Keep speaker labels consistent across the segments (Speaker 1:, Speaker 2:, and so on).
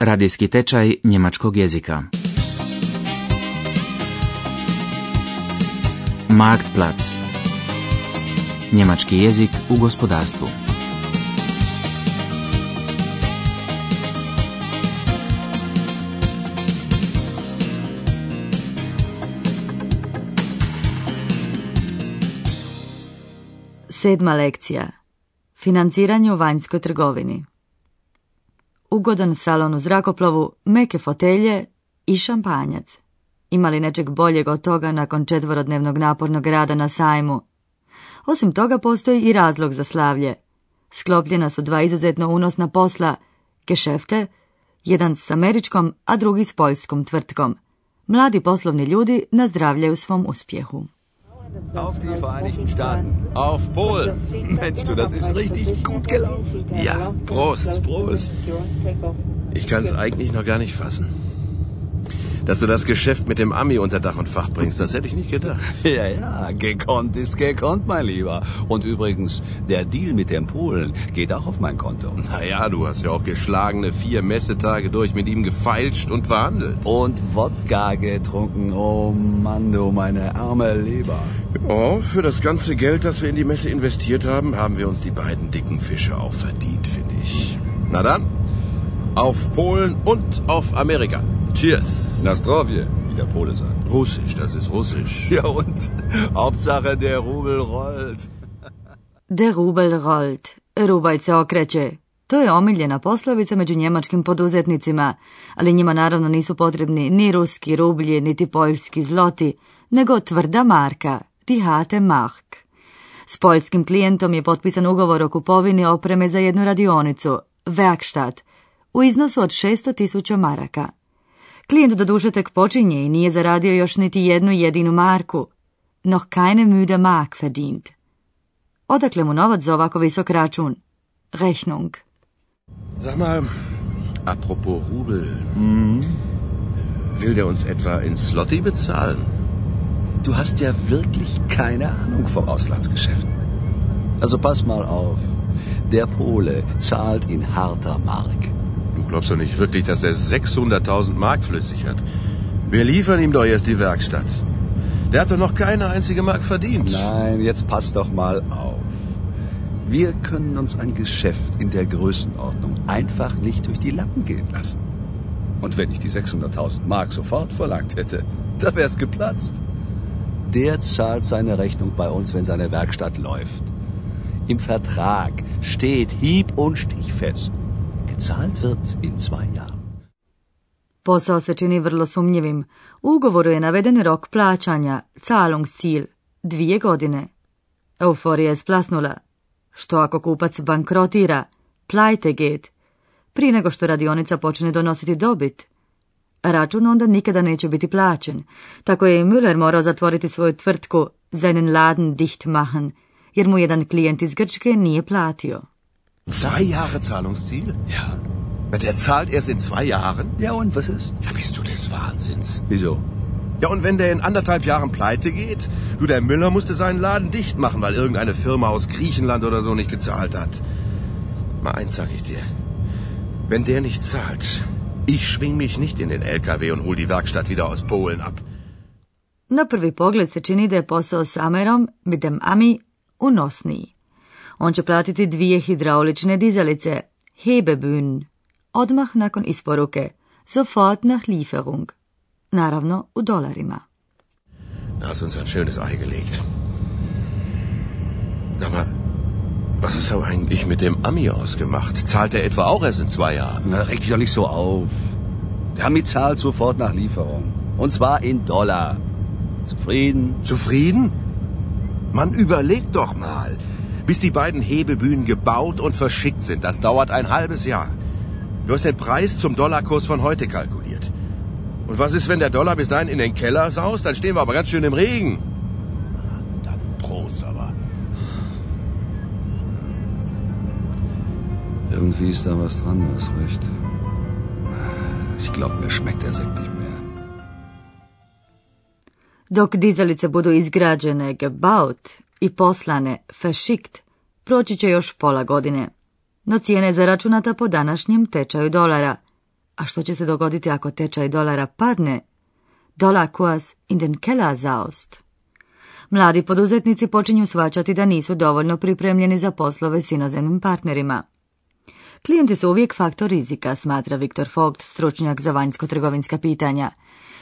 Speaker 1: Radijski tečaj njemačkog jezika. Marktplatz. Njemački jezik u gospodarstvu.
Speaker 2: Sedma lekcija. Financiranje u vanjskoj trgovini. Ugodan salon u zrakoplovu, meke fotelje i šampanjac. Imali nečeg boljeg od toga nakon četvorodnevnog napornog rada na sajmu. Osim toga postoji i razlog za slavlje. Sklopljena su dva izuzetno unosna posla, kešefte, jedan s američkom, a drugi s poljskom tvrtkom. Mladi poslovni ljudi nazdravljaju svom uspjehu.
Speaker 3: Auf die Vereinigten Staaten. Auf Polen. Mensch, du, das ist richtig gut gelaufen.
Speaker 4: Ja, Prost.
Speaker 3: Prost.
Speaker 4: Ich kann es eigentlich noch gar nicht fassen. Dass du das Geschäft mit dem Ami unter Dach und Fach bringst, das hätte ich nicht gedacht.
Speaker 3: Ja, ja, gekonnt ist gekonnt, mein Lieber. Und übrigens, der Deal mit dem Polen geht auch auf mein Konto.
Speaker 4: Naja, du hast ja auch geschlagene vier Messetage durch mit ihm gefeilscht und verhandelt.
Speaker 3: Und Wodka getrunken. Oh Mann, du meine arme Leber.
Speaker 4: Ja, für das ganze Geld, das wir in die Messe investiert haben, haben wir uns die beiden dicken Fische auch verdient, finde ich. Na dann, auf Polen und auf Amerika. Cheers.
Speaker 3: Na zdrowie, wie der Pole sagt.
Speaker 4: Russisch, das ist Russisch.
Speaker 3: Ja und? Hauptsache der Rubel rollt.
Speaker 2: Der Rubel rollt. Rubal se okreće. To je omiljena poslovica među njemačkim poduzetnicima, ali njima naravno nisu potrebni ni ruski rublji, niti poljski zloti, nego tvrda marka, die harte Mark. S poljskim klijentom je potpisan ugovor o kupovini opreme za jednu radionicu, Werkstatt, u iznosu od 600.000 maraka. Klijent doduše tek počinje i nije zaradio još niti jednu jedinu marku, noch keine müde Mark verdient. Odakle mu novac za ovako visok račun? Rechnung.
Speaker 4: Sag mal, apropos Rubel. Will der uns etwa in Slotti bezahlen?
Speaker 3: Du hast ja wirklich keine Ahnung vom Auslandsgeschäften. Also pass mal auf. Der Pole zahlt in harter Mark.
Speaker 4: Du glaubst doch nicht wirklich, dass er 600.000 Mark flüssig hat. Wir liefern ihm doch erst die Werkstatt. Der hat doch noch keine einzige Mark verdient.
Speaker 3: Nein, jetzt pass doch mal auf. Wir können uns ein Geschäft in der Größenordnung einfach nicht durch die Lappen gehen lassen. Und wenn ich die 600.000 Mark sofort verlangt hätte, da wär's geplatzt. Der zahlt seine Rechnung bei uns, wenn seine Werkstatt läuft. Im Vertrag steht hieb- und stichfest. Gezahlt wird in zwei Jahren.
Speaker 2: Posao se čini vrlo sumnjivim. U ugovoru je naveden rok plaćanja, Zahlungsziel, dvije godine. Euforija je splasnula. Što ako kupac bankrotira, plajte geht, prije nego što radionica počne donositi dobit? Račun onda nikada neće biti plaćen. Tako je i Müller morao zatvoriti svoju tvrtku seinen Laden dicht machen, jer mu jedan klijent iz Grčke nije platio.
Speaker 4: Zwei Jahre Zahlungsziel? Ja. Der zahlt erst in zwei Jahren?
Speaker 3: Ja, und was ist?
Speaker 4: Ja, bist du des Wahnsinns.
Speaker 3: Wieso?
Speaker 4: Ja, und wenn der in anderthalb Jahren pleite geht? Du, der Müller musste seinen Laden dicht machen, weil irgendeine Firma aus Griechenland oder so nicht gezahlt hat. Mal eins sag ich dir. Wenn der nicht zahlt, ich schwing mich nicht in den LKW und hol die Werkstatt wieder aus Polen ab.
Speaker 2: Na prvi pogled se čini da je posao s Amerom, mit dem Ami, unosniji. On će platiti dvije hidraulične dizalice, Hebebühn, odmah nakon isporuke, sofort nach Lieferung. Naravno u dolarima.
Speaker 4: Da hast du uns ein schönes Ei gelegt. Sag mal, was ist aber eigentlich mit dem Ami ausgemacht? Zahlt er etwa auch erst in zwei Jahren?
Speaker 3: Na, reg dich doch nicht so auf. Der Ami zahlt sofort nach Lieferung. Und zwar in Dollar. Zufrieden?
Speaker 4: Zufrieden? Man überlegt doch mal. Bis die beiden Hebebühnen gebaut und verschickt sind, das dauert ein halbes Jahr. Du hast den Preis zum Dollarkurs von heute kalkuliert. Und was ist, wenn der Dollar bis dahin in den Keller saust? Dann stehen wir aber ganz schön im Regen.
Speaker 3: Dann Prost, aber. Irgendwie ist da was dran, du hast recht. Ich glaube, mir schmeckt der Sekt nicht.
Speaker 2: Dok dizalice budu izgrađene, gebaut, i poslane, verschickt, proći će još pola godine. No cijene je zaračunata po današnjem tečaju dolara. A što će se dogoditi ako tečaj dolara padne? Dollarkurs in den Keller saust. Mladi poduzetnici počinju svačati da nisu dovoljno pripremljeni za poslove s inozemnim partnerima. Klijenti su uvijek faktor rizika, smatra Viktor Vogt, stručnjak za vanjsko-trgovinska pitanja.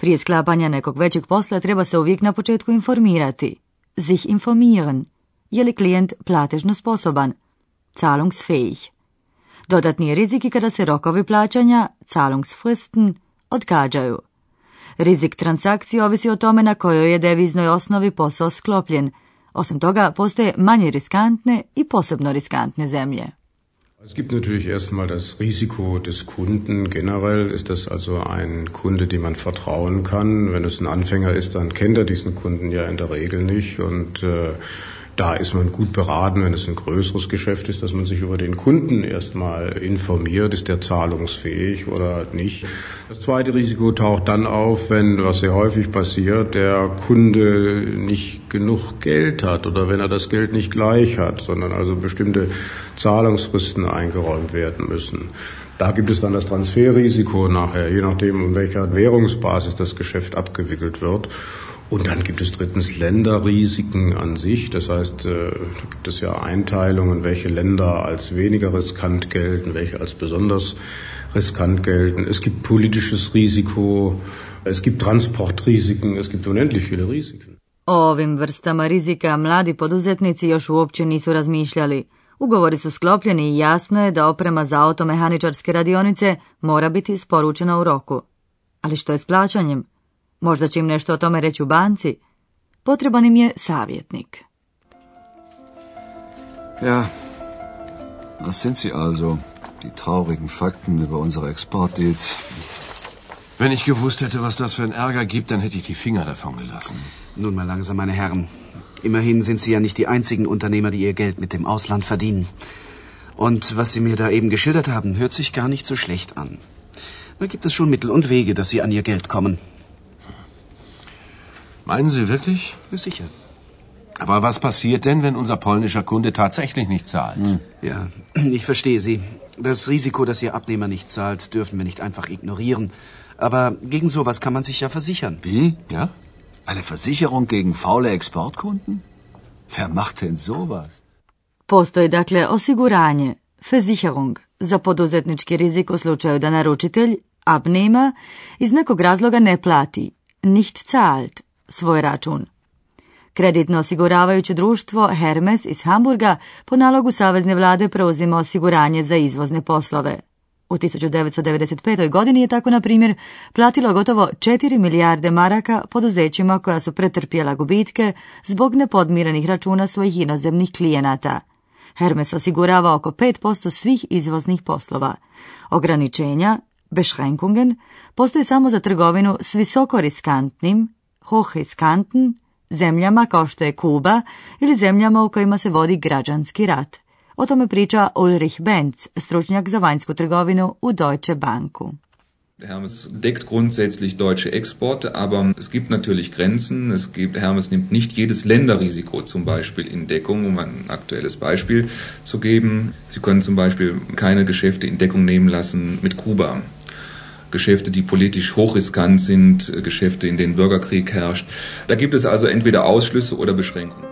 Speaker 2: Prije sklapanja nekog većeg posla treba se uvijek na početku informirati. Sich informieren. Je li klijent platežno sposoban? Zahlungsfähig. Dodatni je rizik kada se rokovi plaćanja, Zahlungsfristen, odgađaju. Rizik transakcije ovisi o tome na kojoj je deviznoj osnovi posao sklopljen. Osim toga, postoje manje riskantne i posebno riskantne zemlje.
Speaker 5: Es gibt natürlich erstmal das Risiko des Kunden. Generell ist das also ein Kunde, dem man vertrauen kann. Wenn es ein Anfänger ist, dann kennt er diesen Kunden ja in der Regel nicht und äh, da ist man gut beraten, wenn es ein größeres Geschäft ist, dass man sich über den Kunden erstmal informiert, ist der zahlungsfähig oder nicht. Das zweite Risiko taucht dann auf, wenn, was sehr häufig passiert, der Kunde nicht genug Geld hat oder wenn er das Geld nicht gleich hat, sondern also bestimmte Zahlungsfristen eingeräumt werden müssen. Da gibt es dann das Transferrisiko nachher, je nachdem, um welcher Währungsbasis das Geschäft abgewickelt wird. Und dann gibt es drittens Länderrisiken an sich. Das heißt, äh, da gibt es ja Einteilungen, welche Länder als weniger riskant gelten, welche als besonders riskant gelten. Es gibt politisches Risiko, es gibt Transportrisiken, es gibt unendlich viele Risiken.
Speaker 2: O ovim vrstama rizika mladi poduzetnici još uopće nisu razmišljali. Ugovori su sklopljeni i jasno je da oprema za automehaničarske radionice mora biti isporučena u roku. Ali što je s plaćanjem? Možda će im nešto o tome reći u banci. Potreban im je savjetnik.
Speaker 3: Ja, das sind sie also, die traurigen Fakten über unsere Exportdeals.
Speaker 4: Wenn ich gewusst hätte, was das für ein Ärger gibt, dann hätte ich die Finger davon gelassen.
Speaker 6: Nun mal langsam, meine Herren. Immerhin sind Sie ja nicht die einzigen Unternehmer, die ihr Geld mit dem Ausland verdienen. Und was Sie mir da eben geschildert haben, hört sich gar nicht so schlecht an. Da gibt es schon Mittel und Wege, dass Sie an Ihr Geld kommen.
Speaker 4: Meinen Sie wirklich?
Speaker 6: Sicher.
Speaker 4: Aber was passiert denn, wenn unser polnischer Kunde tatsächlich nicht zahlt? Hm.
Speaker 6: Ja, ich verstehe Sie. Das Risiko, dass Ihr Abnehmer nicht zahlt, dürfen wir nicht einfach ignorieren. Aber gegen sowas kann man sich ja versichern.
Speaker 3: Wie? Ja? Eine Versicherung gegen faule Exportkunden? Wer macht denn sowas?
Speaker 2: Postoji dakle osiguranje, Versicherung, za poduzetnički rizik u slučaju da naručitelj, abnema, iz nekog razloga ne plati, nicht zahlt, svoj račun. Kreditno osiguravajuće društvo Hermes iz Hamburga po nalogu Savezne vlade preuzima osiguranje za izvozne poslove. U 1995. godini je tako, na primjer, platilo gotovo 4 milijarde maraka poduzećima koja su pretrpjela gubitke zbog nepodmirenih računa svojih inozemnih klijenata. Hermes osigurava oko 5% svih izvoznih poslova. Ograničenja, beschränkungen, postoje samo za trgovinu s visoko riskantnim, hochriskanten, zemljama kao što je Kuba ili zemljama u kojima se vodi građanski rat. O tome priča Ulrich Benz, stručnjak za vanjsku trgovinu u Deutsche Banku.
Speaker 7: Hermes deckt grundsätzlich deutsche Exporte, aber es gibt natürlich Grenzen. Es gibt, Hermes nimmt nicht jedes Länderrisiko zum Beispiel in Deckung, um ein aktuelles Beispiel zu geben. Sie können zum Beispiel keine Geschäfte in Deckung nehmen lassen mit Kuba. Geschäfte, die politisch hochriskant sind, äh, Geschäfte, in denen Bürgerkrieg herrscht. Da gibt es also entweder Ausschlüsse oder Beschränkungen.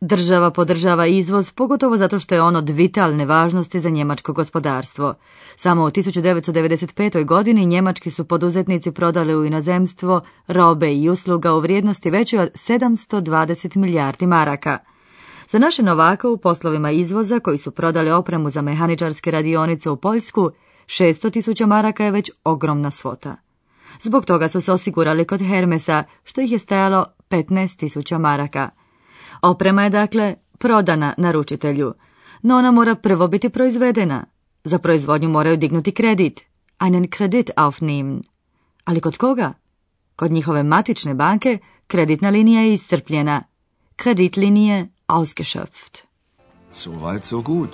Speaker 2: Država podržava izvoz, pogotovo zato što je on od vitalne važnosti za njemačko gospodarstvo. Samo u 1995. godini njemački su poduzetnici prodali u inozemstvo robe i usluga u vrijednosti većoj od 720 milijardi maraka – za naše novaka u poslovima izvoza koji su prodali opremu za mehaničarske radionice u Poljsku, 600 tisuća maraka je već ogromna svota. Zbog toga su se osigurali kod Hermesa, što ih je stajalo 15 tisuća maraka. Oprema je dakle prodana naručitelju, no ona mora prvo biti proizvedena. Za proizvodnju moraju dignuti kredit, einen Kredit aufnehmen. Ali kod koga? Kod njihove matične banke kreditna linija je iscrpljena. Kreditlinije ausgeschöpft.
Speaker 3: So weit, so gut.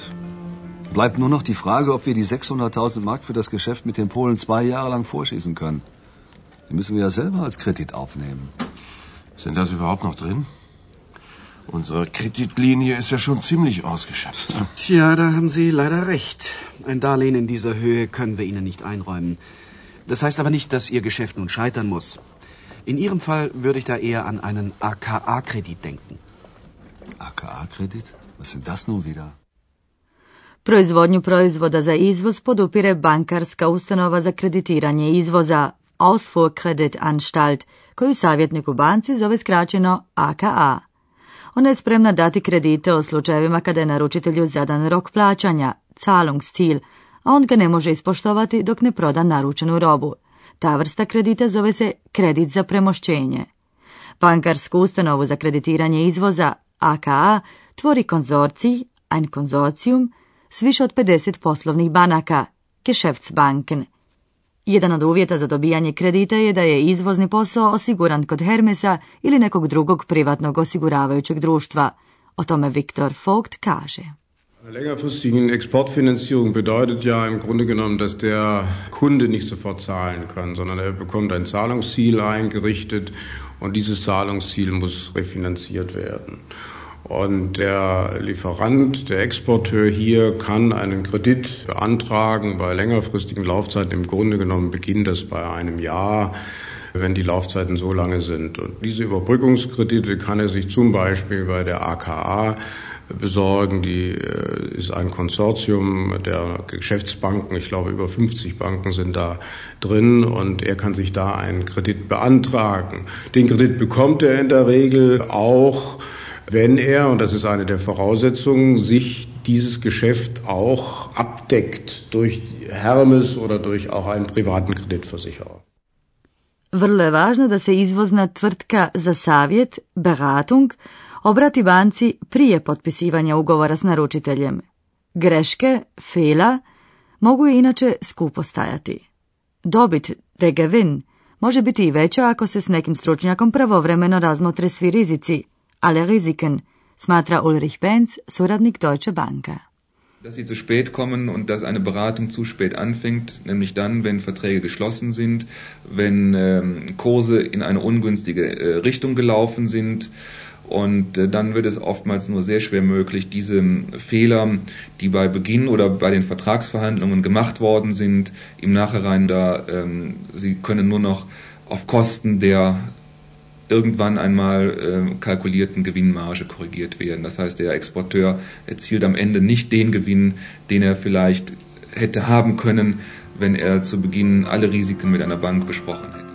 Speaker 3: Bleibt nur noch die Frage, ob wir die 600.000 Mark für das Geschäft mit den Polen zwei Jahre lang vorschießen können. Die müssen wir ja selber als Kredit aufnehmen.
Speaker 4: Sind das überhaupt noch drin? Unsere Kreditlinie ist ja schon ziemlich ausgeschöpft.
Speaker 6: Tja, da haben Sie leider recht. Ein Darlehen in dieser Höhe können wir Ihnen nicht einräumen. Das heißt aber nicht, dass Ihr Geschäft nun scheitern muss. In Ihrem Fall würde ich da eher an einen AKA-Kredit denken.
Speaker 3: AKA-Kredit? Was sind das nun wieder?
Speaker 2: Proizvodnju proizvoda za izvoz podupire bankarska ustanova za kreditiranje izvoza Ausfuhrkreditanstalt, koju savjetnik u banci zove skraćeno AKA. Ona je spremna dati kredite u slučajevima kada je naručitelju zadan rok plaćanja, Zahlungsziel, a on ga ne može ispoštovati dok ne proda naručenu robu. Ta vrsta kredita zove se kredit za premošćenje. Bankarsku ustanovu za kreditiranje izvoza, AKA, tvori konzorcij, ein konzorcium, s više od 50 poslovnih banaka, Geschäftsbanken. Jedan od uvjeta za dobijanje kredita je da je izvozni posao osiguran kod Hermesa ili nekog drugog privatnog osiguravajućeg društva. O tome Viktor Vogt kaže.
Speaker 5: Längerfristigen Exportfinanzierung bedeutet ja im Grunde genommen, dass der Kunde nicht sofort zahlen kann, sondern er bekommt ein Zahlungsziel eingerichtet und dieses Zahlungsziel muss refinanziert werden. Und der Lieferant, der Exporteur hier kann einen Kredit beantragen bei längerfristigen Laufzeiten. Im Grunde genommen beginnt das bei einem Jahr, wenn die Laufzeiten so lange sind. Und diese Überbrückungskredite kann er sich zum Beispiel bei der AKA besorgen. Die äh, ist ein Konsortium der Geschäftsbanken. Ich glaube, über 50 Banken sind da drin und er kann sich da einen Kredit beantragen. Den Kredit bekommt er in der Regel auch wenn er, und das ist eine der Voraussetzungen, sich dieses Geschäft auch abdeckt durch Hermes oder durch auch einen privaten Kreditversicherer.
Speaker 2: Vrlo je važno da se izvozna tvrtka za savjet, beratung, obrati banci prije potpisivanja ugovora s naručiteljem. Greške, fela, mogu je inače skupo stajati. Dobit, de Gewinn, može biti i veća ako se s nekim stručnjakom pravovremeno razmotre svi rizici, alle Risiken, smatra Ulrich Benz, Suradnik Deutsche Bank.
Speaker 7: Dass sie zu spät kommen und dass eine Beratung zu spät anfängt, nämlich dann, wenn Verträge geschlossen sind, wenn ähm, Kurse in eine ungünstige äh, Richtung gelaufen sind. Und äh, dann wird es oftmals nur sehr schwer möglich, diese Fehler, die bei Beginn oder bei den Vertragsverhandlungen gemacht worden sind, im Nachhinein da, ähm, sie können nur noch auf Kosten der irgendwann einmal äh, kalkulierten Gewinnmarge korrigiert werden. Das heißt, der Exporteur erzielt am Ende nicht den Gewinn, den er vielleicht hätte haben können, wenn er zu Beginn alle Risiken mit einer Bank besprochen hätte.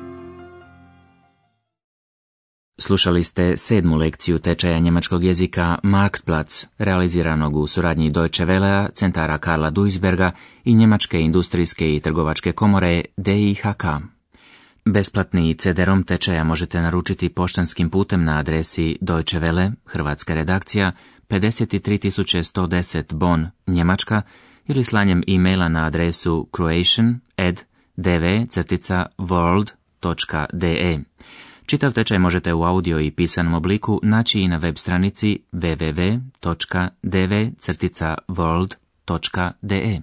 Speaker 1: Slušali ste sedmu lekciju tečaja njemačkog jezika Marktplatz, realiziranog u suradnji Deutsche Wellea, centara Karla Duisberga i Njemačke industrijske i trgovačke komore DIHK. Besplatni CD-rom tečaja možete naručiti poštanskim putem na adresi Deutsche Welle, hrvatska redakcija, 53110 Bonn, Njemačka, ili slanjem e-maila na adresu croatian.dv.world.de. Čitav tečaj možete u audio i pisanom obliku naći i na web stranici www.dv.world.de.